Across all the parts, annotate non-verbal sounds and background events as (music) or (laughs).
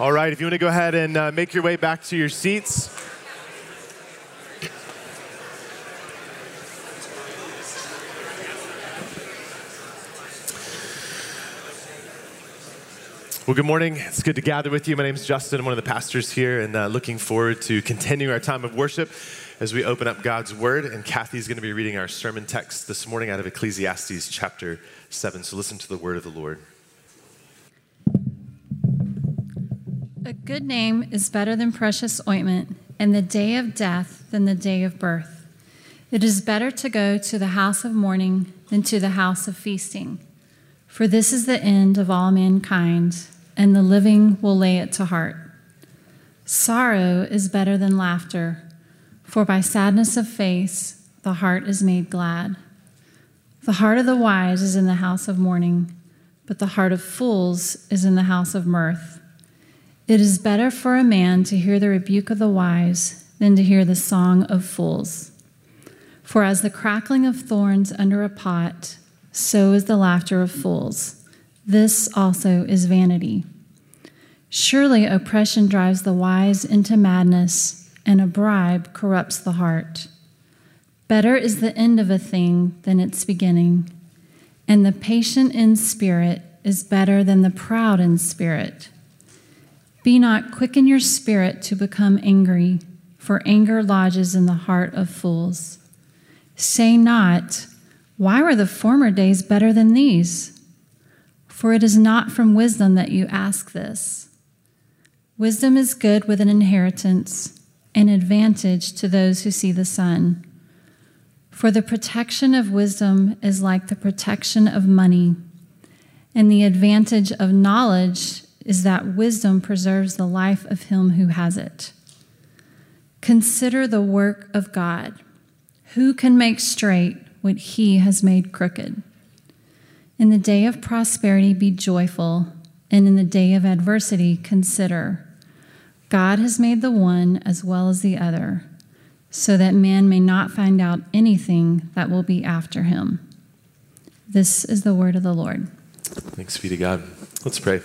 All right, if you want to go ahead and uh, make your way back to your seats. Well, good morning. It's good to gather with you. My name is Justin. I'm one of the pastors here, and uh, looking forward to continuing our time of worship as we open up God's Word. And Kathy's going to be reading our sermon text this morning out of Ecclesiastes chapter 7. So listen to the Word of the Lord. A good name is better than precious ointment, and the day of death than the day of birth. It is better to go to the house of mourning than to the house of feasting. For this is the end of all mankind and the living will lay it to heart. Sorrow is better than laughter, for by sadness of face the heart is made glad. The heart of the wise is in the house of mourning, but the heart of fools is in the house of mirth. It is better for a man to hear the rebuke of the wise than to hear the song of fools. For as the crackling of thorns under a pot, so is the laughter of fools. This also is vanity. Surely oppression drives the wise into madness, and a bribe corrupts the heart. Better is the end of a thing than its beginning, and the patient in spirit is better than the proud in spirit. Be not quick in your spirit to become angry, for anger lodges in the heart of fools. Say not, Why were the former days better than these? For it is not from wisdom that you ask this. Wisdom is good with an inheritance, an advantage to those who see the sun. For the protection of wisdom is like the protection of money, and the advantage of knowledge is that wisdom preserves the life of him who has it. Consider the work of God. Who can make straight what he has made crooked? In the day of prosperity, be joyful, and in the day of adversity, consider. God has made the one as well as the other, so that man may not find out anything that will be after him. This is the word of the Lord. Thanks be to God. Let's pray.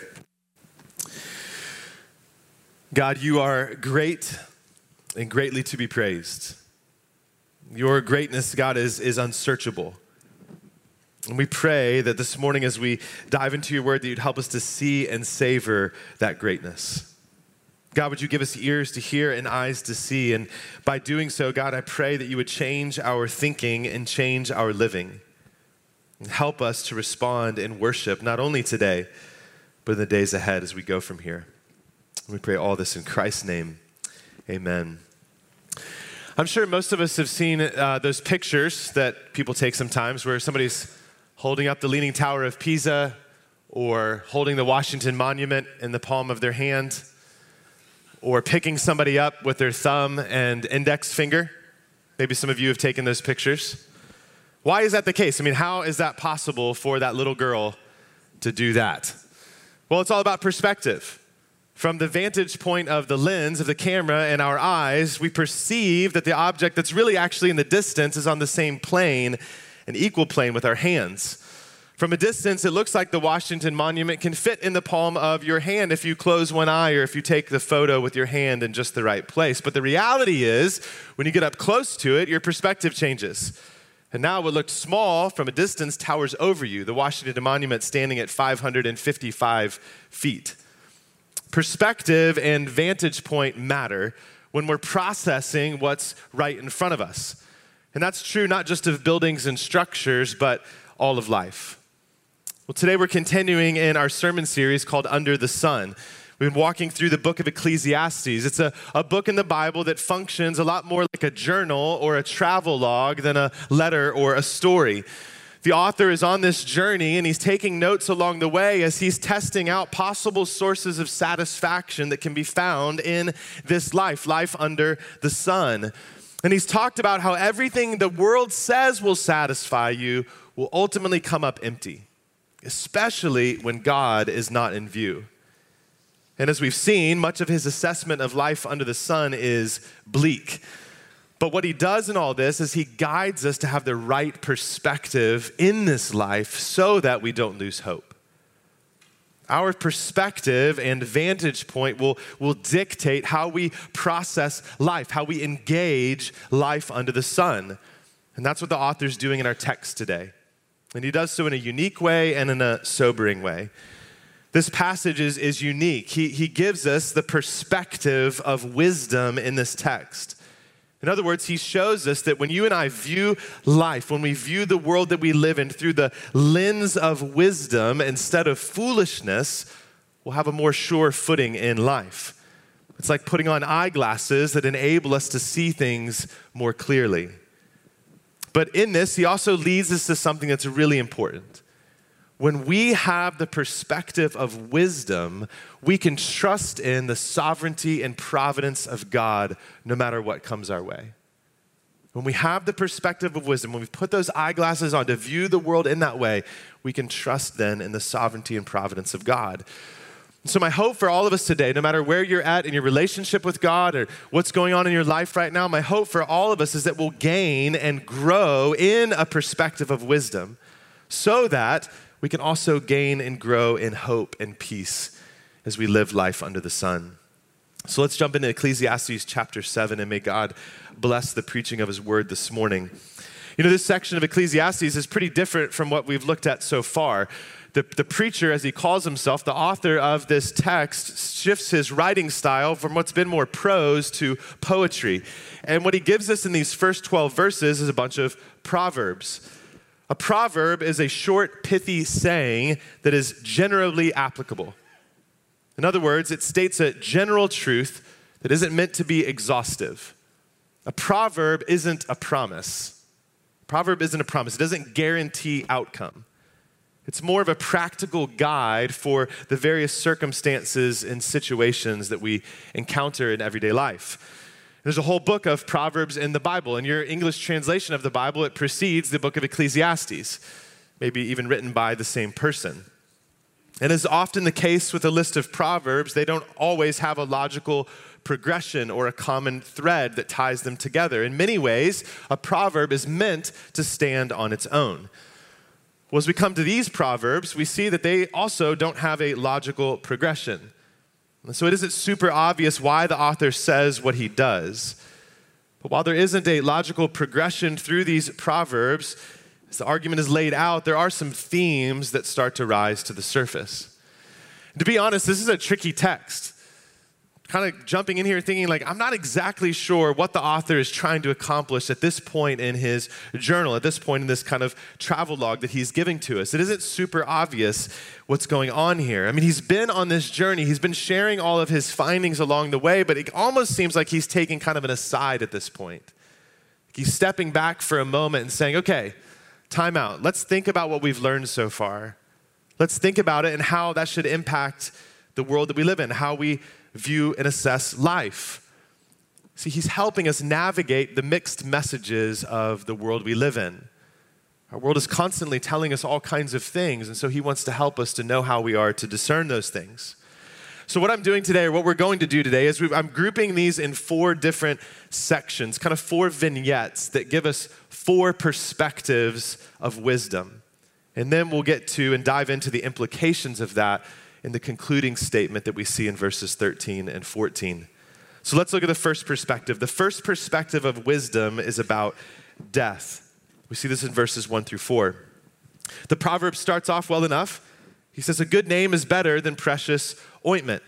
God, you are great and greatly to be praised. Your greatness, God, is, is unsearchable. And we pray that this morning, as we dive into your word, that you'd help us to see and savor that greatness. God, would you give us ears to hear and eyes to see? And by doing so, God, I pray that you would change our thinking and change our living. And help us to respond in worship, not only today, but in the days ahead as we go from here. We pray all this in Christ's name. Amen. I'm sure most of us have seen uh, those pictures that people take sometimes where somebody's holding up the Leaning Tower of Pisa or holding the Washington Monument in the palm of their hand or picking somebody up with their thumb and index finger. Maybe some of you have taken those pictures. Why is that the case? I mean, how is that possible for that little girl to do that? Well, it's all about perspective. From the vantage point of the lens of the camera and our eyes, we perceive that the object that's really actually in the distance is on the same plane an equal plane with our hands. From a distance, it looks like the Washington Monument can fit in the palm of your hand if you close one eye or if you take the photo with your hand in just the right place. But the reality is, when you get up close to it, your perspective changes. And now what looked small from a distance towers over you, the Washington Monument standing at 555 feet. Perspective and vantage point matter when we're processing what's right in front of us. And that's true not just of buildings and structures, but all of life. Well, today we're continuing in our sermon series called Under the Sun. We've been walking through the book of Ecclesiastes. It's a, a book in the Bible that functions a lot more like a journal or a travel log than a letter or a story. The author is on this journey and he's taking notes along the way as he's testing out possible sources of satisfaction that can be found in this life, life under the sun. And he's talked about how everything the world says will satisfy you will ultimately come up empty, especially when God is not in view. And as we've seen, much of his assessment of life under the sun is bleak. But what he does in all this is he guides us to have the right perspective in this life so that we don't lose hope. Our perspective and vantage point will, will dictate how we process life, how we engage life under the sun. And that's what the author's doing in our text today. And he does so in a unique way and in a sobering way. This passage is, is unique. He, he gives us the perspective of wisdom in this text. In other words, he shows us that when you and I view life, when we view the world that we live in through the lens of wisdom instead of foolishness, we'll have a more sure footing in life. It's like putting on eyeglasses that enable us to see things more clearly. But in this, he also leads us to something that's really important. When we have the perspective of wisdom, we can trust in the sovereignty and providence of God no matter what comes our way. When we have the perspective of wisdom, when we put those eyeglasses on to view the world in that way, we can trust then in the sovereignty and providence of God. So, my hope for all of us today, no matter where you're at in your relationship with God or what's going on in your life right now, my hope for all of us is that we'll gain and grow in a perspective of wisdom so that we can also gain and grow in hope and peace as we live life under the sun. So let's jump into Ecclesiastes chapter 7 and may God bless the preaching of his word this morning. You know, this section of Ecclesiastes is pretty different from what we've looked at so far. The, the preacher, as he calls himself, the author of this text, shifts his writing style from what's been more prose to poetry. And what he gives us in these first 12 verses is a bunch of proverbs. A proverb is a short, pithy saying that is generally applicable. In other words, it states a general truth that isn't meant to be exhaustive. A proverb isn't a promise. A proverb isn't a promise, it doesn't guarantee outcome. It's more of a practical guide for the various circumstances and situations that we encounter in everyday life. There's a whole book of Proverbs in the Bible. In your English translation of the Bible, it precedes the book of Ecclesiastes, maybe even written by the same person. And as often the case with a list of Proverbs, they don't always have a logical progression or a common thread that ties them together. In many ways, a proverb is meant to stand on its own. Well, as we come to these Proverbs, we see that they also don't have a logical progression. So it isn't super obvious why the author says what he does. But while there isn't a logical progression through these proverbs, as the argument is laid out, there are some themes that start to rise to the surface. To be honest, this is a tricky text kind of jumping in here thinking like i'm not exactly sure what the author is trying to accomplish at this point in his journal at this point in this kind of travel log that he's giving to us. It isn't super obvious what's going on here. I mean he's been on this journey. He's been sharing all of his findings along the way but it almost seems like he's taking kind of an aside at this point. He's stepping back for a moment and saying okay time out. Let's think about what we've learned so far. Let's think about it and how that should impact the world that we live in how we view and assess life. See, he's helping us navigate the mixed messages of the world we live in. Our world is constantly telling us all kinds of things, and so he wants to help us to know how we are to discern those things. So, what I'm doing today, or what we're going to do today, is I'm grouping these in four different sections, kind of four vignettes that give us four perspectives of wisdom. And then we'll get to and dive into the implications of that in the concluding statement that we see in verses 13 and 14. So let's look at the first perspective. The first perspective of wisdom is about death. We see this in verses 1 through 4. The proverb starts off well enough. He says, A good name is better than precious ointment.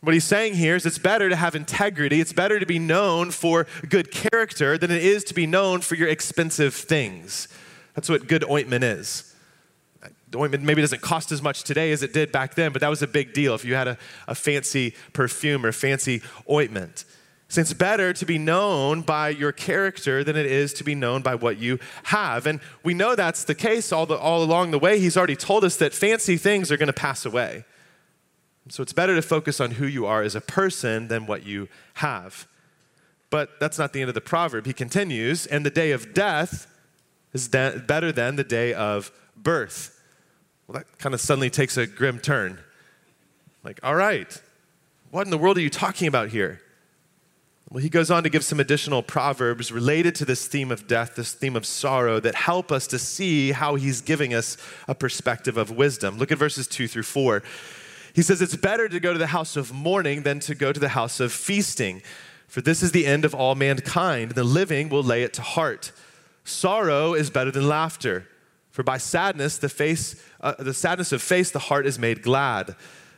What he's saying here is it's better to have integrity, it's better to be known for good character than it is to be known for your expensive things. That's what good ointment is the ointment maybe doesn't cost as much today as it did back then, but that was a big deal if you had a, a fancy perfume or fancy ointment. So it's better to be known by your character than it is to be known by what you have. And we know that's the case all, the, all along the way. He's already told us that fancy things are going to pass away. So it's better to focus on who you are as a person than what you have. But that's not the end of the proverb. He continues, and the day of death is de- better than the day of birth. Well, that kind of suddenly takes a grim turn. Like, all right, what in the world are you talking about here? Well, he goes on to give some additional proverbs related to this theme of death, this theme of sorrow, that help us to see how he's giving us a perspective of wisdom. Look at verses two through four. He says, It's better to go to the house of mourning than to go to the house of feasting, for this is the end of all mankind. And the living will lay it to heart. Sorrow is better than laughter, for by sadness, the, face, uh, the sadness of face, the heart is made glad.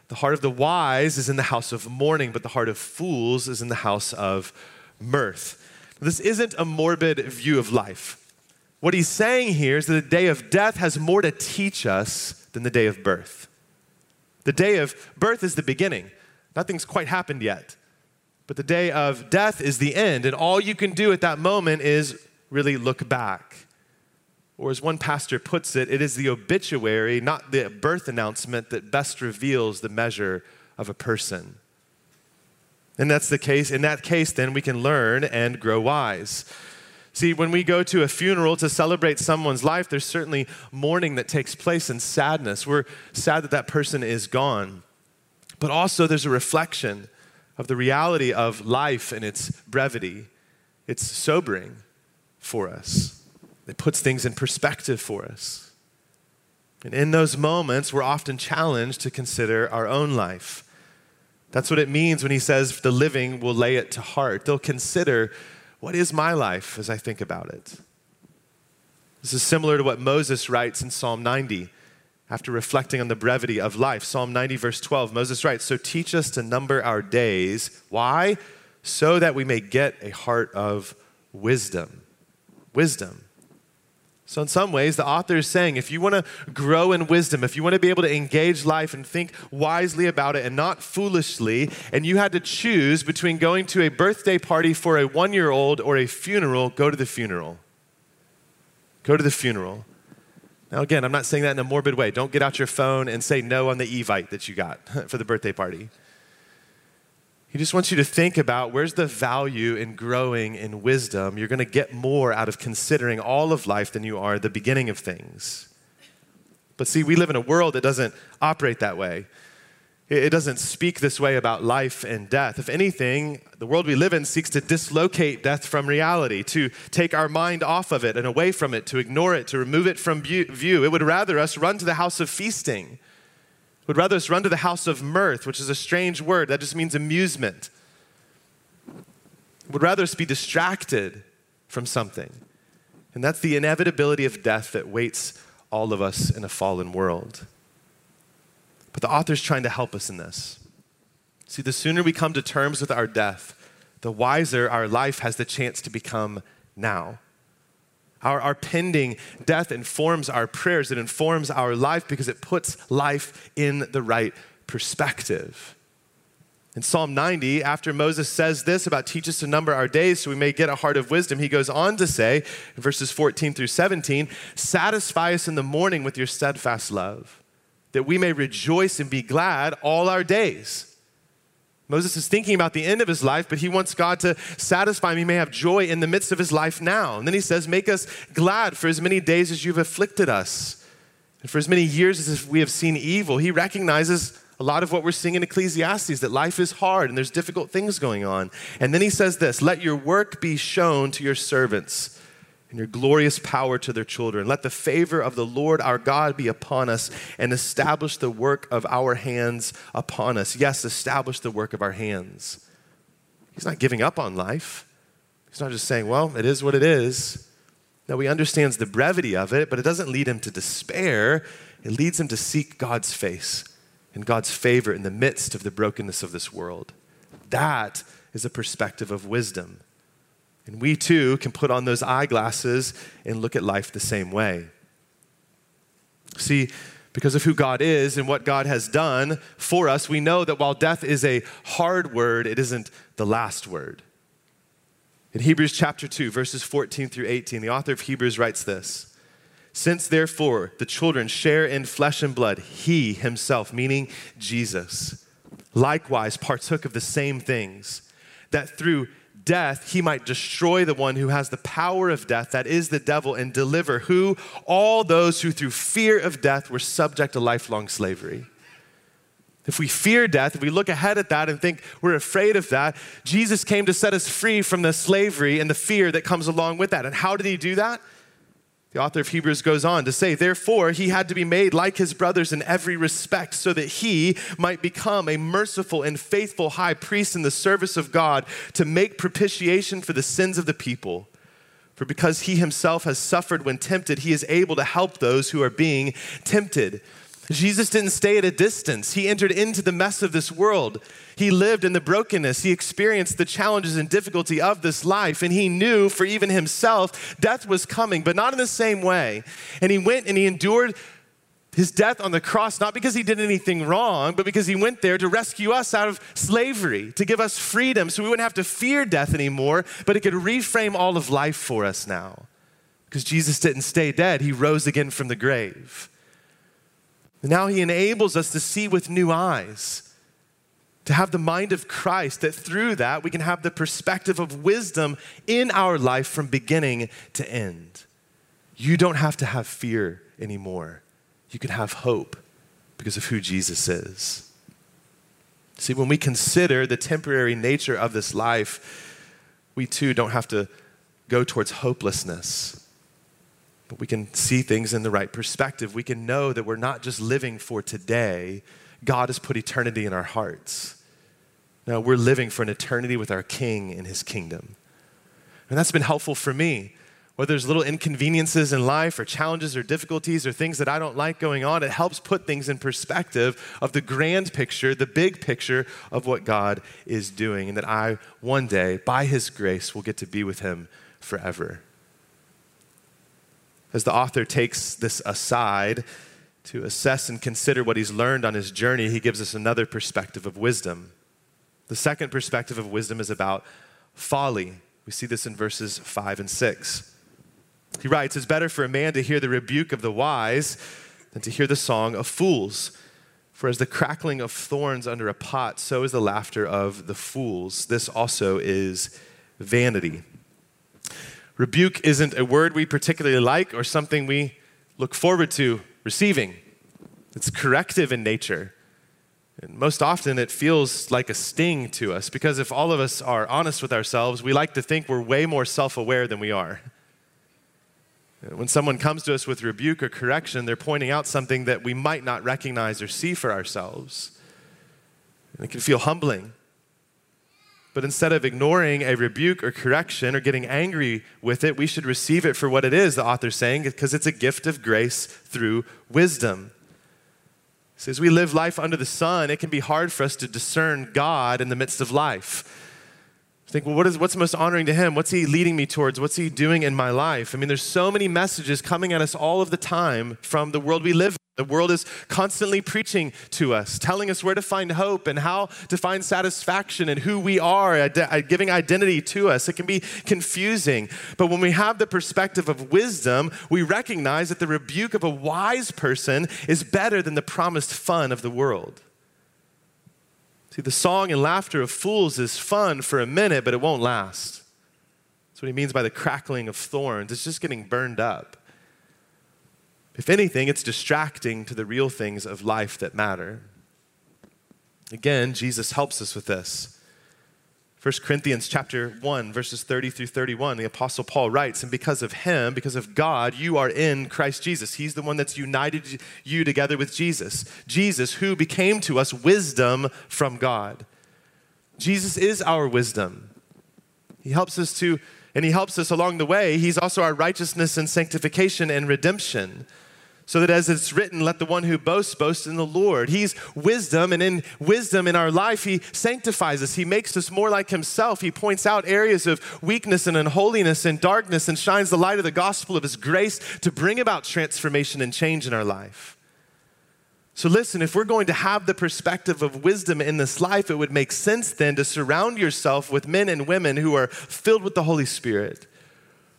The heart of the wise is in the house of mourning, but the heart of fools is in the house of mirth. This isn't a morbid view of life. What he's saying here is that the day of death has more to teach us than the day of birth. The day of birth is the beginning, nothing's quite happened yet. But the day of death is the end, and all you can do at that moment is really look back. Or, as one pastor puts it, it is the obituary, not the birth announcement, that best reveals the measure of a person. And that's the case. In that case, then we can learn and grow wise. See, when we go to a funeral to celebrate someone's life, there's certainly mourning that takes place and sadness. We're sad that that person is gone. But also, there's a reflection of the reality of life and its brevity. It's sobering for us. It puts things in perspective for us. And in those moments, we're often challenged to consider our own life. That's what it means when he says the living will lay it to heart. They'll consider what is my life as I think about it. This is similar to what Moses writes in Psalm 90 after reflecting on the brevity of life. Psalm 90, verse 12, Moses writes, So teach us to number our days. Why? So that we may get a heart of wisdom. Wisdom. So, in some ways, the author is saying if you want to grow in wisdom, if you want to be able to engage life and think wisely about it and not foolishly, and you had to choose between going to a birthday party for a one year old or a funeral, go to the funeral. Go to the funeral. Now, again, I'm not saying that in a morbid way. Don't get out your phone and say no on the Evite that you got (laughs) for the birthday party. He just wants you to think about where's the value in growing in wisdom. You're going to get more out of considering all of life than you are the beginning of things. But see, we live in a world that doesn't operate that way. It doesn't speak this way about life and death. If anything, the world we live in seeks to dislocate death from reality, to take our mind off of it and away from it, to ignore it, to remove it from view. It would rather us run to the house of feasting would rather us run to the house of mirth, which is a strange word. That just means amusement. Would rather us be distracted from something. And that's the inevitability of death that waits all of us in a fallen world. But the author's trying to help us in this. See, the sooner we come to terms with our death, the wiser our life has the chance to become now. Our, our pending death informs our prayers, it informs our life because it puts life in the right perspective. In Psalm 90, after Moses says this about teach us to number our days so we may get a heart of wisdom, he goes on to say in verses 14 through 17, satisfy us in the morning with your steadfast love, that we may rejoice and be glad all our days. Moses is thinking about the end of his life, but he wants God to satisfy him. He may have joy in the midst of his life now. And then he says, Make us glad for as many days as you've afflicted us, and for as many years as we have seen evil. He recognizes a lot of what we're seeing in Ecclesiastes that life is hard and there's difficult things going on. And then he says this Let your work be shown to your servants and your glorious power to their children. Let the favor of the Lord our God be upon us and establish the work of our hands upon us. Yes, establish the work of our hands. He's not giving up on life. He's not just saying, well, it is what it is. Now he understands the brevity of it, but it doesn't lead him to despair. It leads him to seek God's face and God's favor in the midst of the brokenness of this world. That is a perspective of wisdom. And we too can put on those eyeglasses and look at life the same way. See, because of who God is and what God has done for us, we know that while death is a hard word, it isn't the last word. In Hebrews chapter 2, verses 14 through 18, the author of Hebrews writes this Since therefore the children share in flesh and blood, he himself, meaning Jesus, likewise partook of the same things, that through death, he might destroy the one who has the power of death, that is the devil, and deliver who? All those who through fear of death were subject to lifelong slavery. If we fear death, if we look ahead at that and think we're afraid of that, Jesus came to set us free from the slavery and the fear that comes along with that. And how did he do that? The author of Hebrews goes on to say, Therefore, he had to be made like his brothers in every respect, so that he might become a merciful and faithful high priest in the service of God to make propitiation for the sins of the people. For because he himself has suffered when tempted, he is able to help those who are being tempted. Jesus didn't stay at a distance. He entered into the mess of this world. He lived in the brokenness. He experienced the challenges and difficulty of this life. And he knew for even himself, death was coming, but not in the same way. And he went and he endured his death on the cross, not because he did anything wrong, but because he went there to rescue us out of slavery, to give us freedom so we wouldn't have to fear death anymore, but it could reframe all of life for us now. Because Jesus didn't stay dead, he rose again from the grave. Now he enables us to see with new eyes, to have the mind of Christ, that through that we can have the perspective of wisdom in our life from beginning to end. You don't have to have fear anymore. You can have hope because of who Jesus is. See, when we consider the temporary nature of this life, we too don't have to go towards hopelessness but we can see things in the right perspective. We can know that we're not just living for today, God has put eternity in our hearts. Now we're living for an eternity with our King in his kingdom. And that's been helpful for me. Whether there's little inconveniences in life or challenges or difficulties or things that I don't like going on, it helps put things in perspective of the grand picture, the big picture of what God is doing, and that I one day, by His grace, will get to be with Him forever as the author takes this aside to assess and consider what he's learned on his journey, he gives us another perspective of wisdom. The second perspective of wisdom is about folly. We see this in verses 5 and 6. He writes, It's better for a man to hear the rebuke of the wise than to hear the song of fools. For as the crackling of thorns under a pot, so is the laughter of the fools. This also is vanity. Rebuke isn't a word we particularly like or something we look forward to receiving. It's corrective in nature. And most often it feels like a sting to us because if all of us are honest with ourselves, we like to think we're way more self aware than we are. When someone comes to us with rebuke or correction, they're pointing out something that we might not recognize or see for ourselves. And it can feel humbling. But instead of ignoring a rebuke or correction or getting angry with it, we should receive it for what it is, the author's saying, because it's a gift of grace through wisdom. So as we live life under the sun, it can be hard for us to discern God in the midst of life. Think, well, what is, what's most honoring to him? What's he leading me towards? What's he doing in my life? I mean, there's so many messages coming at us all of the time from the world we live in. The world is constantly preaching to us, telling us where to find hope and how to find satisfaction and who we are, uh, giving identity to us. It can be confusing. But when we have the perspective of wisdom, we recognize that the rebuke of a wise person is better than the promised fun of the world. See, the song and laughter of fools is fun for a minute, but it won't last. That's what he means by the crackling of thorns. It's just getting burned up. If anything, it's distracting to the real things of life that matter. Again, Jesus helps us with this. 1 Corinthians chapter 1 verses 30 through 31 the apostle Paul writes and because of him because of God you are in Christ Jesus. He's the one that's united you together with Jesus. Jesus who became to us wisdom from God. Jesus is our wisdom. He helps us to and he helps us along the way. He's also our righteousness and sanctification and redemption so that as it's written, let the one who boasts boast in the Lord. He's wisdom, and in wisdom in our life, He sanctifies us. He makes us more like Himself. He points out areas of weakness and unholiness and darkness and shines the light of the gospel of His grace to bring about transformation and change in our life. So, listen, if we're going to have the perspective of wisdom in this life, it would make sense then to surround yourself with men and women who are filled with the Holy Spirit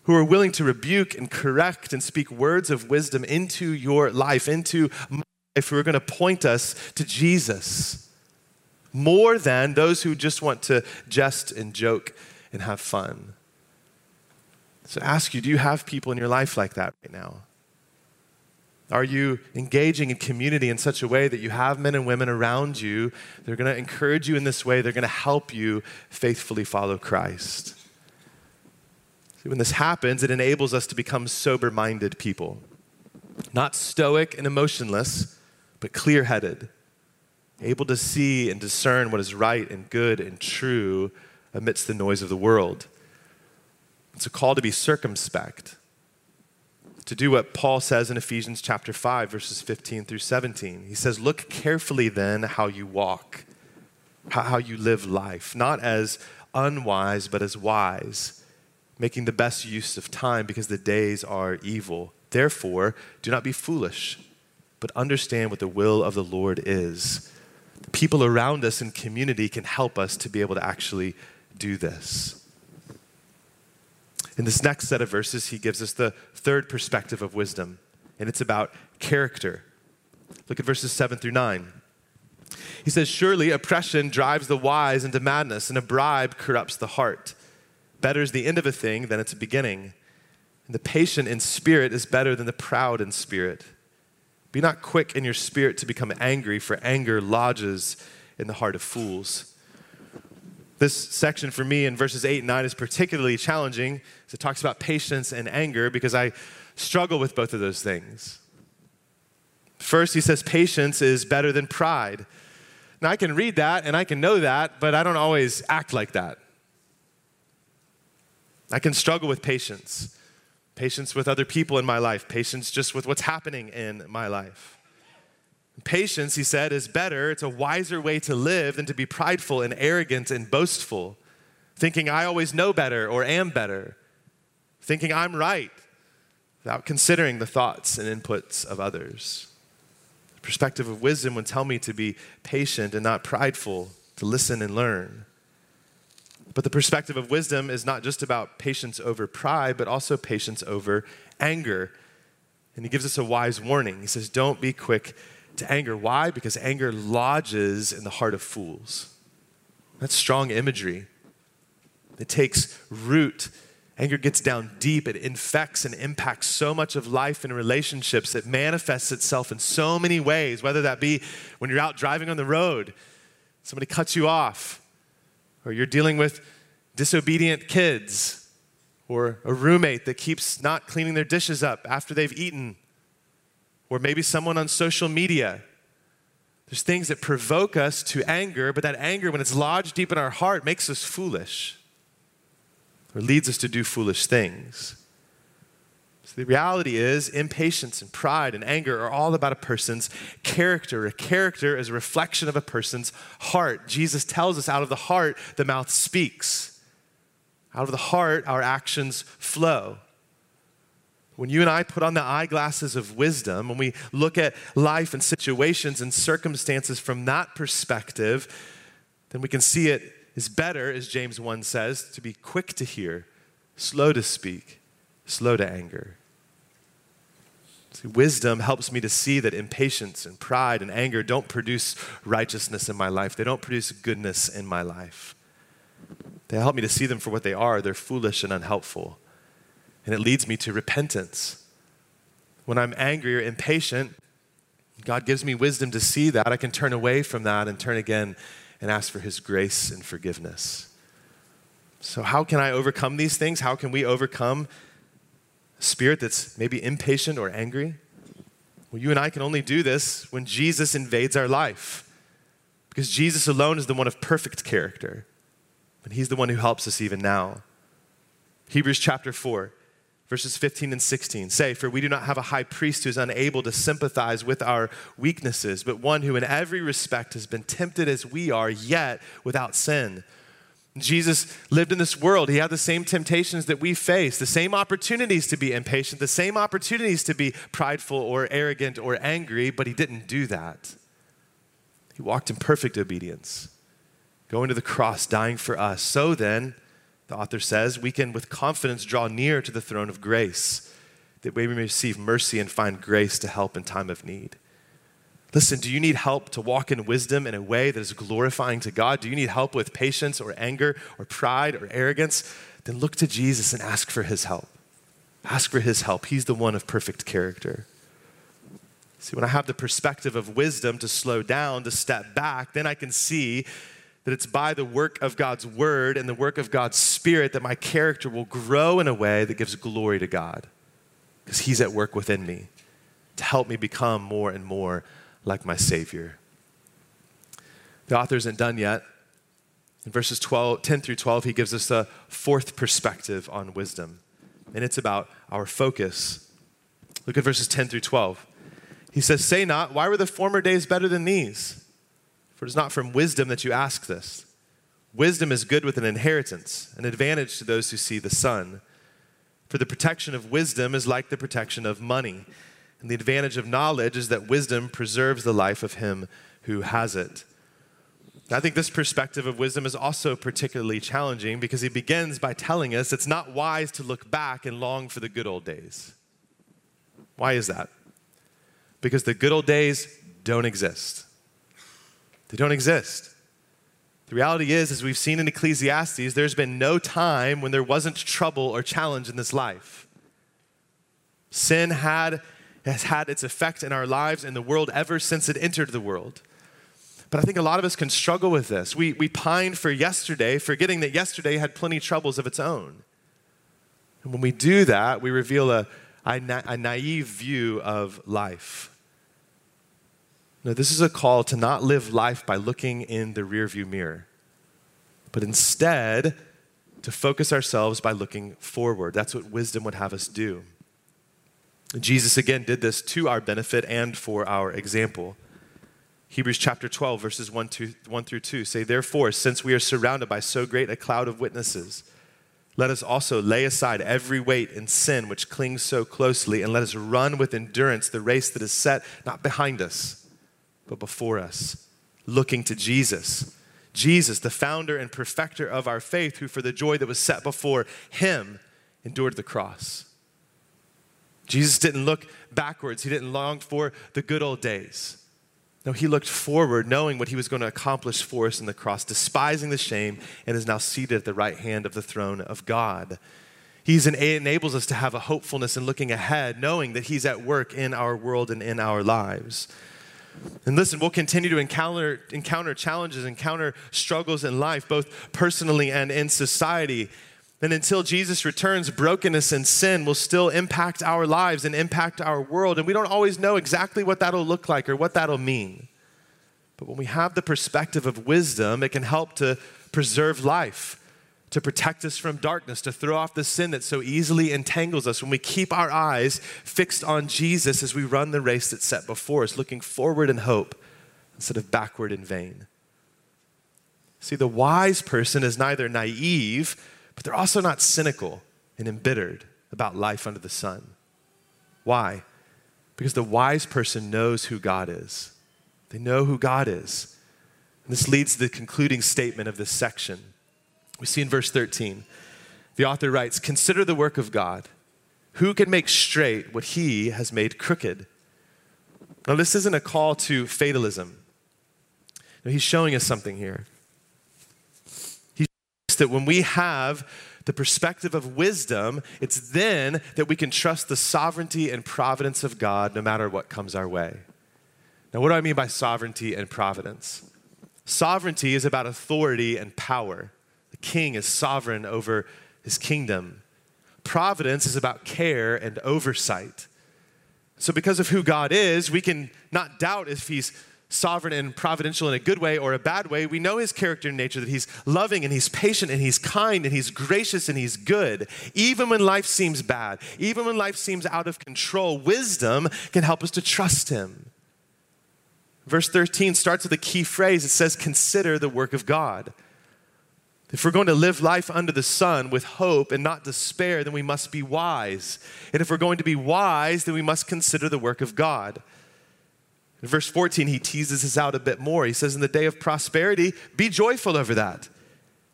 who are willing to rebuke and correct and speak words of wisdom into your life, into my life, who are going to point us to Jesus more than those who just want to jest and joke and have fun. So I ask you, do you have people in your life like that right now? Are you engaging in community in such a way that you have men and women around you? They're going to encourage you in this way, they're going to help you faithfully follow Christ. See, when this happens, it enables us to become sober minded people, not stoic and emotionless, but clear headed, able to see and discern what is right and good and true amidst the noise of the world. It's a call to be circumspect to do what Paul says in Ephesians chapter 5, verses 15 through 17. He says, Look carefully then how you walk, how you live life, not as unwise, but as wise, making the best use of time because the days are evil. Therefore, do not be foolish, but understand what the will of the Lord is. People around us in community can help us to be able to actually do this. In this next set of verses, he gives us the third perspective of wisdom, and it's about character. Look at verses 7 through 9. He says, Surely oppression drives the wise into madness, and a bribe corrupts the heart. Better is the end of a thing than its beginning. And the patient in spirit is better than the proud in spirit. Be not quick in your spirit to become angry, for anger lodges in the heart of fools. This section for me in verses 8 and 9 is particularly challenging as it talks about patience and anger because I struggle with both of those things. First, he says patience is better than pride. Now, I can read that and I can know that, but I don't always act like that. I can struggle with patience patience with other people in my life, patience just with what's happening in my life. Patience, he said, is better. It's a wiser way to live than to be prideful and arrogant and boastful, thinking I always know better or am better, thinking I'm right without considering the thoughts and inputs of others. The perspective of wisdom would tell me to be patient and not prideful, to listen and learn. But the perspective of wisdom is not just about patience over pride, but also patience over anger. And he gives us a wise warning. He says, Don't be quick to anger. Why? Because anger lodges in the heart of fools. That's strong imagery. It takes root. Anger gets down deep. It infects and impacts so much of life and relationships. It manifests itself in so many ways, whether that be when you're out driving on the road, somebody cuts you off, or you're dealing with disobedient kids, or a roommate that keeps not cleaning their dishes up after they've eaten, or maybe someone on social media. There's things that provoke us to anger, but that anger, when it's lodged deep in our heart, makes us foolish or leads us to do foolish things. The reality is, impatience and pride and anger are all about a person's character. A character is a reflection of a person's heart. Jesus tells us out of the heart, the mouth speaks. Out of the heart, our actions flow. When you and I put on the eyeglasses of wisdom, when we look at life and situations and circumstances from that perspective, then we can see it is better, as James 1 says, to be quick to hear, slow to speak, slow to anger. See, wisdom helps me to see that impatience and pride and anger don't produce righteousness in my life. They don't produce goodness in my life. They help me to see them for what they are. They're foolish and unhelpful and it leads me to repentance. When I'm angry or impatient, God gives me wisdom to see that. I can turn away from that and turn again and ask for His grace and forgiveness. So, how can I overcome these things? How can we overcome spirit that's maybe impatient or angry? Well, you and I can only do this when Jesus invades our life. Because Jesus alone is the one of perfect character, and He's the one who helps us even now. Hebrews chapter 4 verses 15 and 16 say, For we do not have a high priest who is unable to sympathize with our weaknesses, but one who in every respect has been tempted as we are, yet without sin. Jesus lived in this world. He had the same temptations that we face, the same opportunities to be impatient, the same opportunities to be prideful or arrogant or angry, but he didn't do that. He walked in perfect obedience, going to the cross, dying for us. So then, the author says, we can with confidence draw near to the throne of grace that we may receive mercy and find grace to help in time of need. Listen, do you need help to walk in wisdom in a way that is glorifying to God? Do you need help with patience or anger or pride or arrogance? Then look to Jesus and ask for his help. Ask for his help. He's the one of perfect character. See, when I have the perspective of wisdom to slow down, to step back, then I can see that it's by the work of God's word and the work of God's spirit that my character will grow in a way that gives glory to God because He's at work within me to help me become more and more like my Savior. The author isn't done yet. In verses 12, 10 through 12, he gives us a fourth perspective on wisdom, and it's about our focus. Look at verses 10 through 12. He says, Say not, why were the former days better than these? For it is not from wisdom that you ask this. Wisdom is good with an inheritance, an advantage to those who see the sun. For the protection of wisdom is like the protection of money. And the advantage of knowledge is that wisdom preserves the life of him who has it. I think this perspective of wisdom is also particularly challenging because he begins by telling us it's not wise to look back and long for the good old days. Why is that? because the good old days don't exist. They don't exist. The reality is, as we've seen in Ecclesiastes, there's been no time when there wasn't trouble or challenge in this life. Sin had, has had its effect in our lives and the world ever since it entered the world. But I think a lot of us can struggle with this. We, we pine for yesterday, forgetting that yesterday had plenty of troubles of its own. And when we do that, we reveal a, a, na- a naive view of life. No, this is a call to not live life by looking in the rearview mirror, but instead to focus ourselves by looking forward. That's what wisdom would have us do. Jesus again did this to our benefit and for our example. Hebrews chapter 12, verses 1, to, 1 through 2 say, Therefore, since we are surrounded by so great a cloud of witnesses, let us also lay aside every weight and sin which clings so closely, and let us run with endurance the race that is set not behind us but before us, looking to Jesus. Jesus, the founder and perfecter of our faith, who for the joy that was set before him endured the cross. Jesus didn't look backwards, he didn't long for the good old days. No, he looked forward, knowing what he was going to accomplish for us in the cross, despising the shame, and is now seated at the right hand of the throne of God. He enables us to have a hopefulness in looking ahead, knowing that he's at work in our world and in our lives. And listen, we'll continue to encounter, encounter challenges, encounter struggles in life, both personally and in society. And until Jesus returns, brokenness and sin will still impact our lives and impact our world. And we don't always know exactly what that'll look like or what that'll mean. But when we have the perspective of wisdom, it can help to preserve life to protect us from darkness, to throw off the sin that so easily entangles us when we keep our eyes fixed on Jesus as we run the race that's set before us, looking forward in hope instead of backward in vain. See, the wise person is neither naive, but they're also not cynical and embittered about life under the sun. Why? Because the wise person knows who God is. They know who God is. And this leads to the concluding statement of this section. We see in verse 13, the author writes Consider the work of God. Who can make straight what he has made crooked? Now, this isn't a call to fatalism. No, he's showing us something here. That when we have the perspective of wisdom, it's then that we can trust the sovereignty and providence of God no matter what comes our way. Now, what do I mean by sovereignty and providence? Sovereignty is about authority and power The king is sovereign over his kingdom. Providence is about care and oversight. So, because of who God is, we can not doubt if he's sovereign and providential in a good way or a bad way. We know his character and nature that he's loving and he's patient and he's kind and he's gracious and he's good. Even when life seems bad, even when life seems out of control, wisdom can help us to trust him. Verse 13 starts with a key phrase it says, Consider the work of God. If we're going to live life under the sun with hope and not despair, then we must be wise. And if we're going to be wise, then we must consider the work of God. In verse 14, he teases us out a bit more. He says, In the day of prosperity, be joyful over that.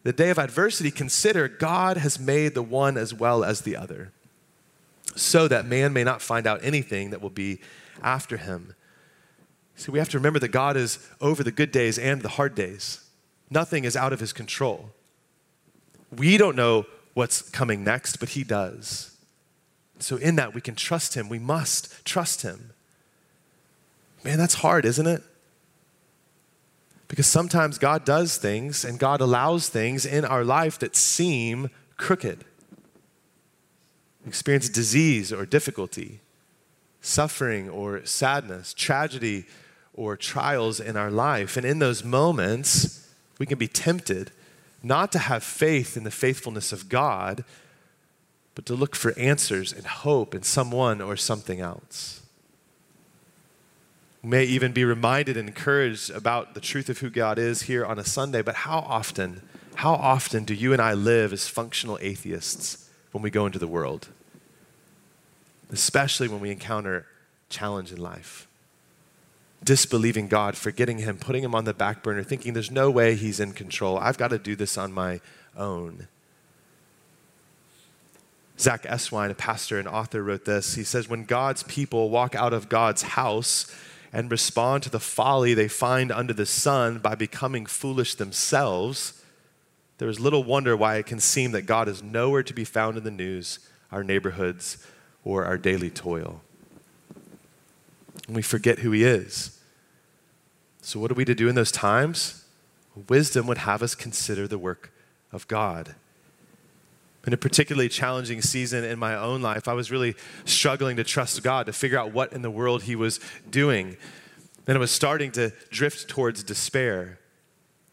The day of adversity, consider God has made the one as well as the other, so that man may not find out anything that will be after him. See, we have to remember that God is over the good days and the hard days. Nothing is out of his control. We don't know what's coming next, but He does. So, in that, we can trust Him. We must trust Him. Man, that's hard, isn't it? Because sometimes God does things and God allows things in our life that seem crooked. Experience disease or difficulty, suffering or sadness, tragedy or trials in our life. And in those moments, we can be tempted not to have faith in the faithfulness of God, but to look for answers and hope in someone or something else. May even be reminded and encouraged about the truth of who God is here on a Sunday, but how often, how often do you and I live as functional atheists when we go into the world? Especially when we encounter challenge in life. Disbelieving God, forgetting Him, putting Him on the back burner, thinking there's no way He's in control. I've got to do this on my own. Zack Eswine, a pastor and author, wrote this. He says, When God's people walk out of God's house and respond to the folly they find under the sun by becoming foolish themselves, there is little wonder why it can seem that God is nowhere to be found in the news, our neighborhoods, or our daily toil. And we forget who He is. So, what are we to do in those times? Wisdom would have us consider the work of God in a particularly challenging season in my own life, I was really struggling to trust God, to figure out what in the world He was doing. And I was starting to drift towards despair.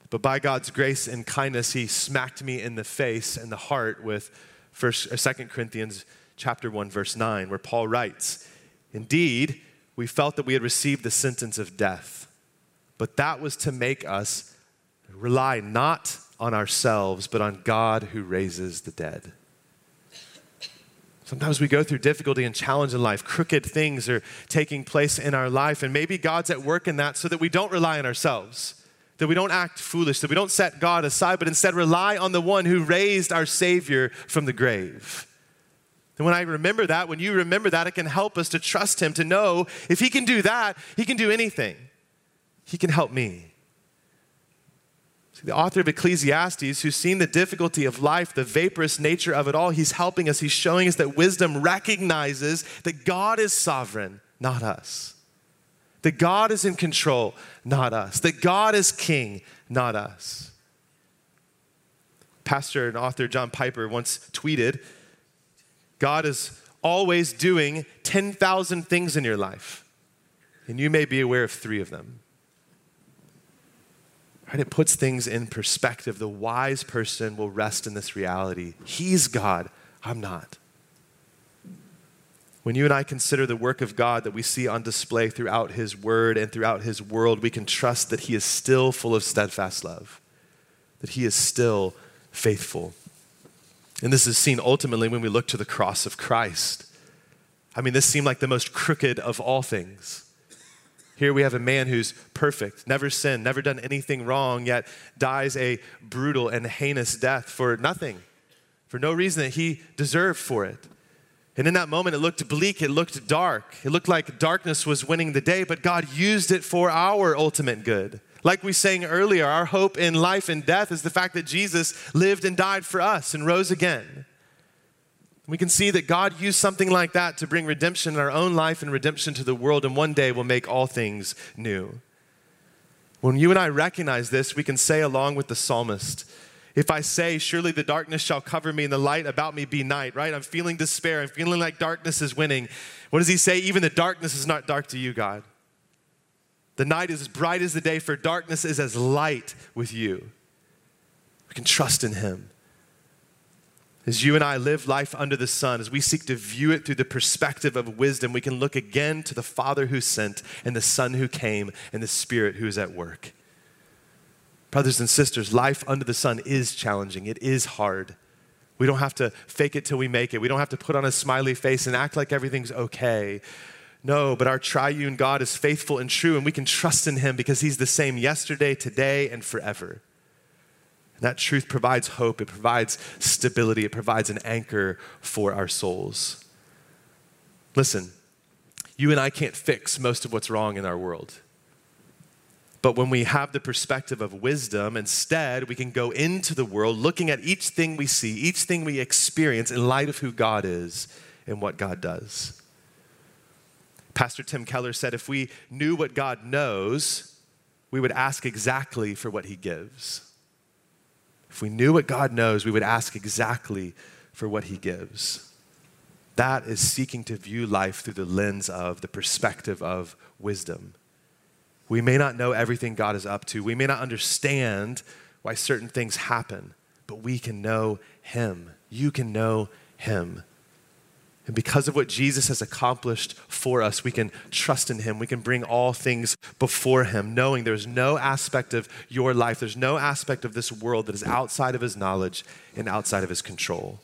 But by God's grace and kindness, He smacked me in the face and the heart with First or Second Corinthians chapter 1, verse 9, where Paul writes, Indeed, we felt that we had received the sentence of death, but that was to make us rely not on ourselves, but on God who raises the dead. Sometimes we go through difficulty and challenge in life. Crooked things are taking place in our life, and maybe God's at work in that so that we don't rely on ourselves, that we don't act foolish, that we don't set God aside, but instead rely on the one who raised our Savior from the grave. And when I remember that, when you remember that, it can help us to trust Him, to know if He can do that, He can do anything. He can help me the author of Ecclesiastes, who's seen the difficulty of life, the vaporous nature of it all, he's helping us. He's showing us that wisdom recognizes that God is sovereign, not us. That God is in control, not us. That God is king, not us. Pastor and author John Piper once tweeted God is always doing 10,000 things in your life, and you may be aware of three of them. It puts things in perspective. The wise person will rest in this reality. He's God, I'm not. When you and I consider the work of God that we see on display throughout His Word and throughout His world, we can trust that He is still full of steadfast love, that He is still faithful. And this is seen ultimately when we look to the cross of Christ. I mean, this seemed like the most crooked of all things. Here we have a man who's perfect, never sinned, never done anything wrong, yet dies a brutal and heinous death for nothing, for no reason that he deserved for it. And in that moment, it looked bleak, it looked dark. It looked like darkness was winning the day, but God used it for our ultimate good. Like we sang earlier, our hope in life and death is the fact that Jesus lived and died for us and rose again. We can see that God used something like that to bring redemption in our own life and redemption to the world, and one day will make all things new. When you and I recognize this, we can say, along with the psalmist, if I say, Surely the darkness shall cover me and the light about me be night, right? I'm feeling despair. I'm feeling like darkness is winning. What does he say? Even the darkness is not dark to you, God. The night is as bright as the day, for darkness is as light with you. We can trust in him. As you and I live life under the sun, as we seek to view it through the perspective of wisdom, we can look again to the Father who sent, and the Son who came, and the Spirit who is at work. Brothers and sisters, life under the sun is challenging, it is hard. We don't have to fake it till we make it. We don't have to put on a smiley face and act like everything's okay. No, but our triune God is faithful and true, and we can trust in Him because He's the same yesterday, today, and forever. That truth provides hope, it provides stability, it provides an anchor for our souls. Listen, you and I can't fix most of what's wrong in our world. But when we have the perspective of wisdom, instead, we can go into the world looking at each thing we see, each thing we experience in light of who God is and what God does. Pastor Tim Keller said if we knew what God knows, we would ask exactly for what he gives. If we knew what God knows, we would ask exactly for what he gives. That is seeking to view life through the lens of the perspective of wisdom. We may not know everything God is up to. We may not understand why certain things happen, but we can know Him. You can know Him. And because of what Jesus has accomplished for us, we can trust in Him. We can bring all things before Him, knowing there's no aspect of your life, there's no aspect of this world that is outside of His knowledge and outside of His control.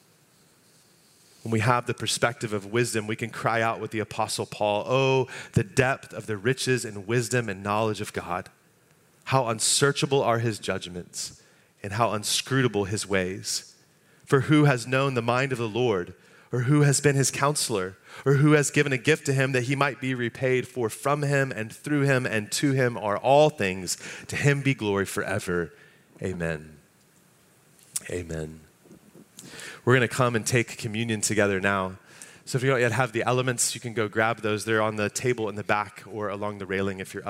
When we have the perspective of wisdom, we can cry out with the Apostle Paul, Oh, the depth of the riches and wisdom and knowledge of God. How unsearchable are his judgments, and how unscrutable his ways. For who has known the mind of the Lord, or who has been his counselor, or who has given a gift to him that he might be repaid? For from him and through him and to him are all things. To him be glory forever. Amen. Amen. We're going to come and take communion together now. So if you don't yet have the elements, you can go grab those. They're on the table in the back or along the railing if you're.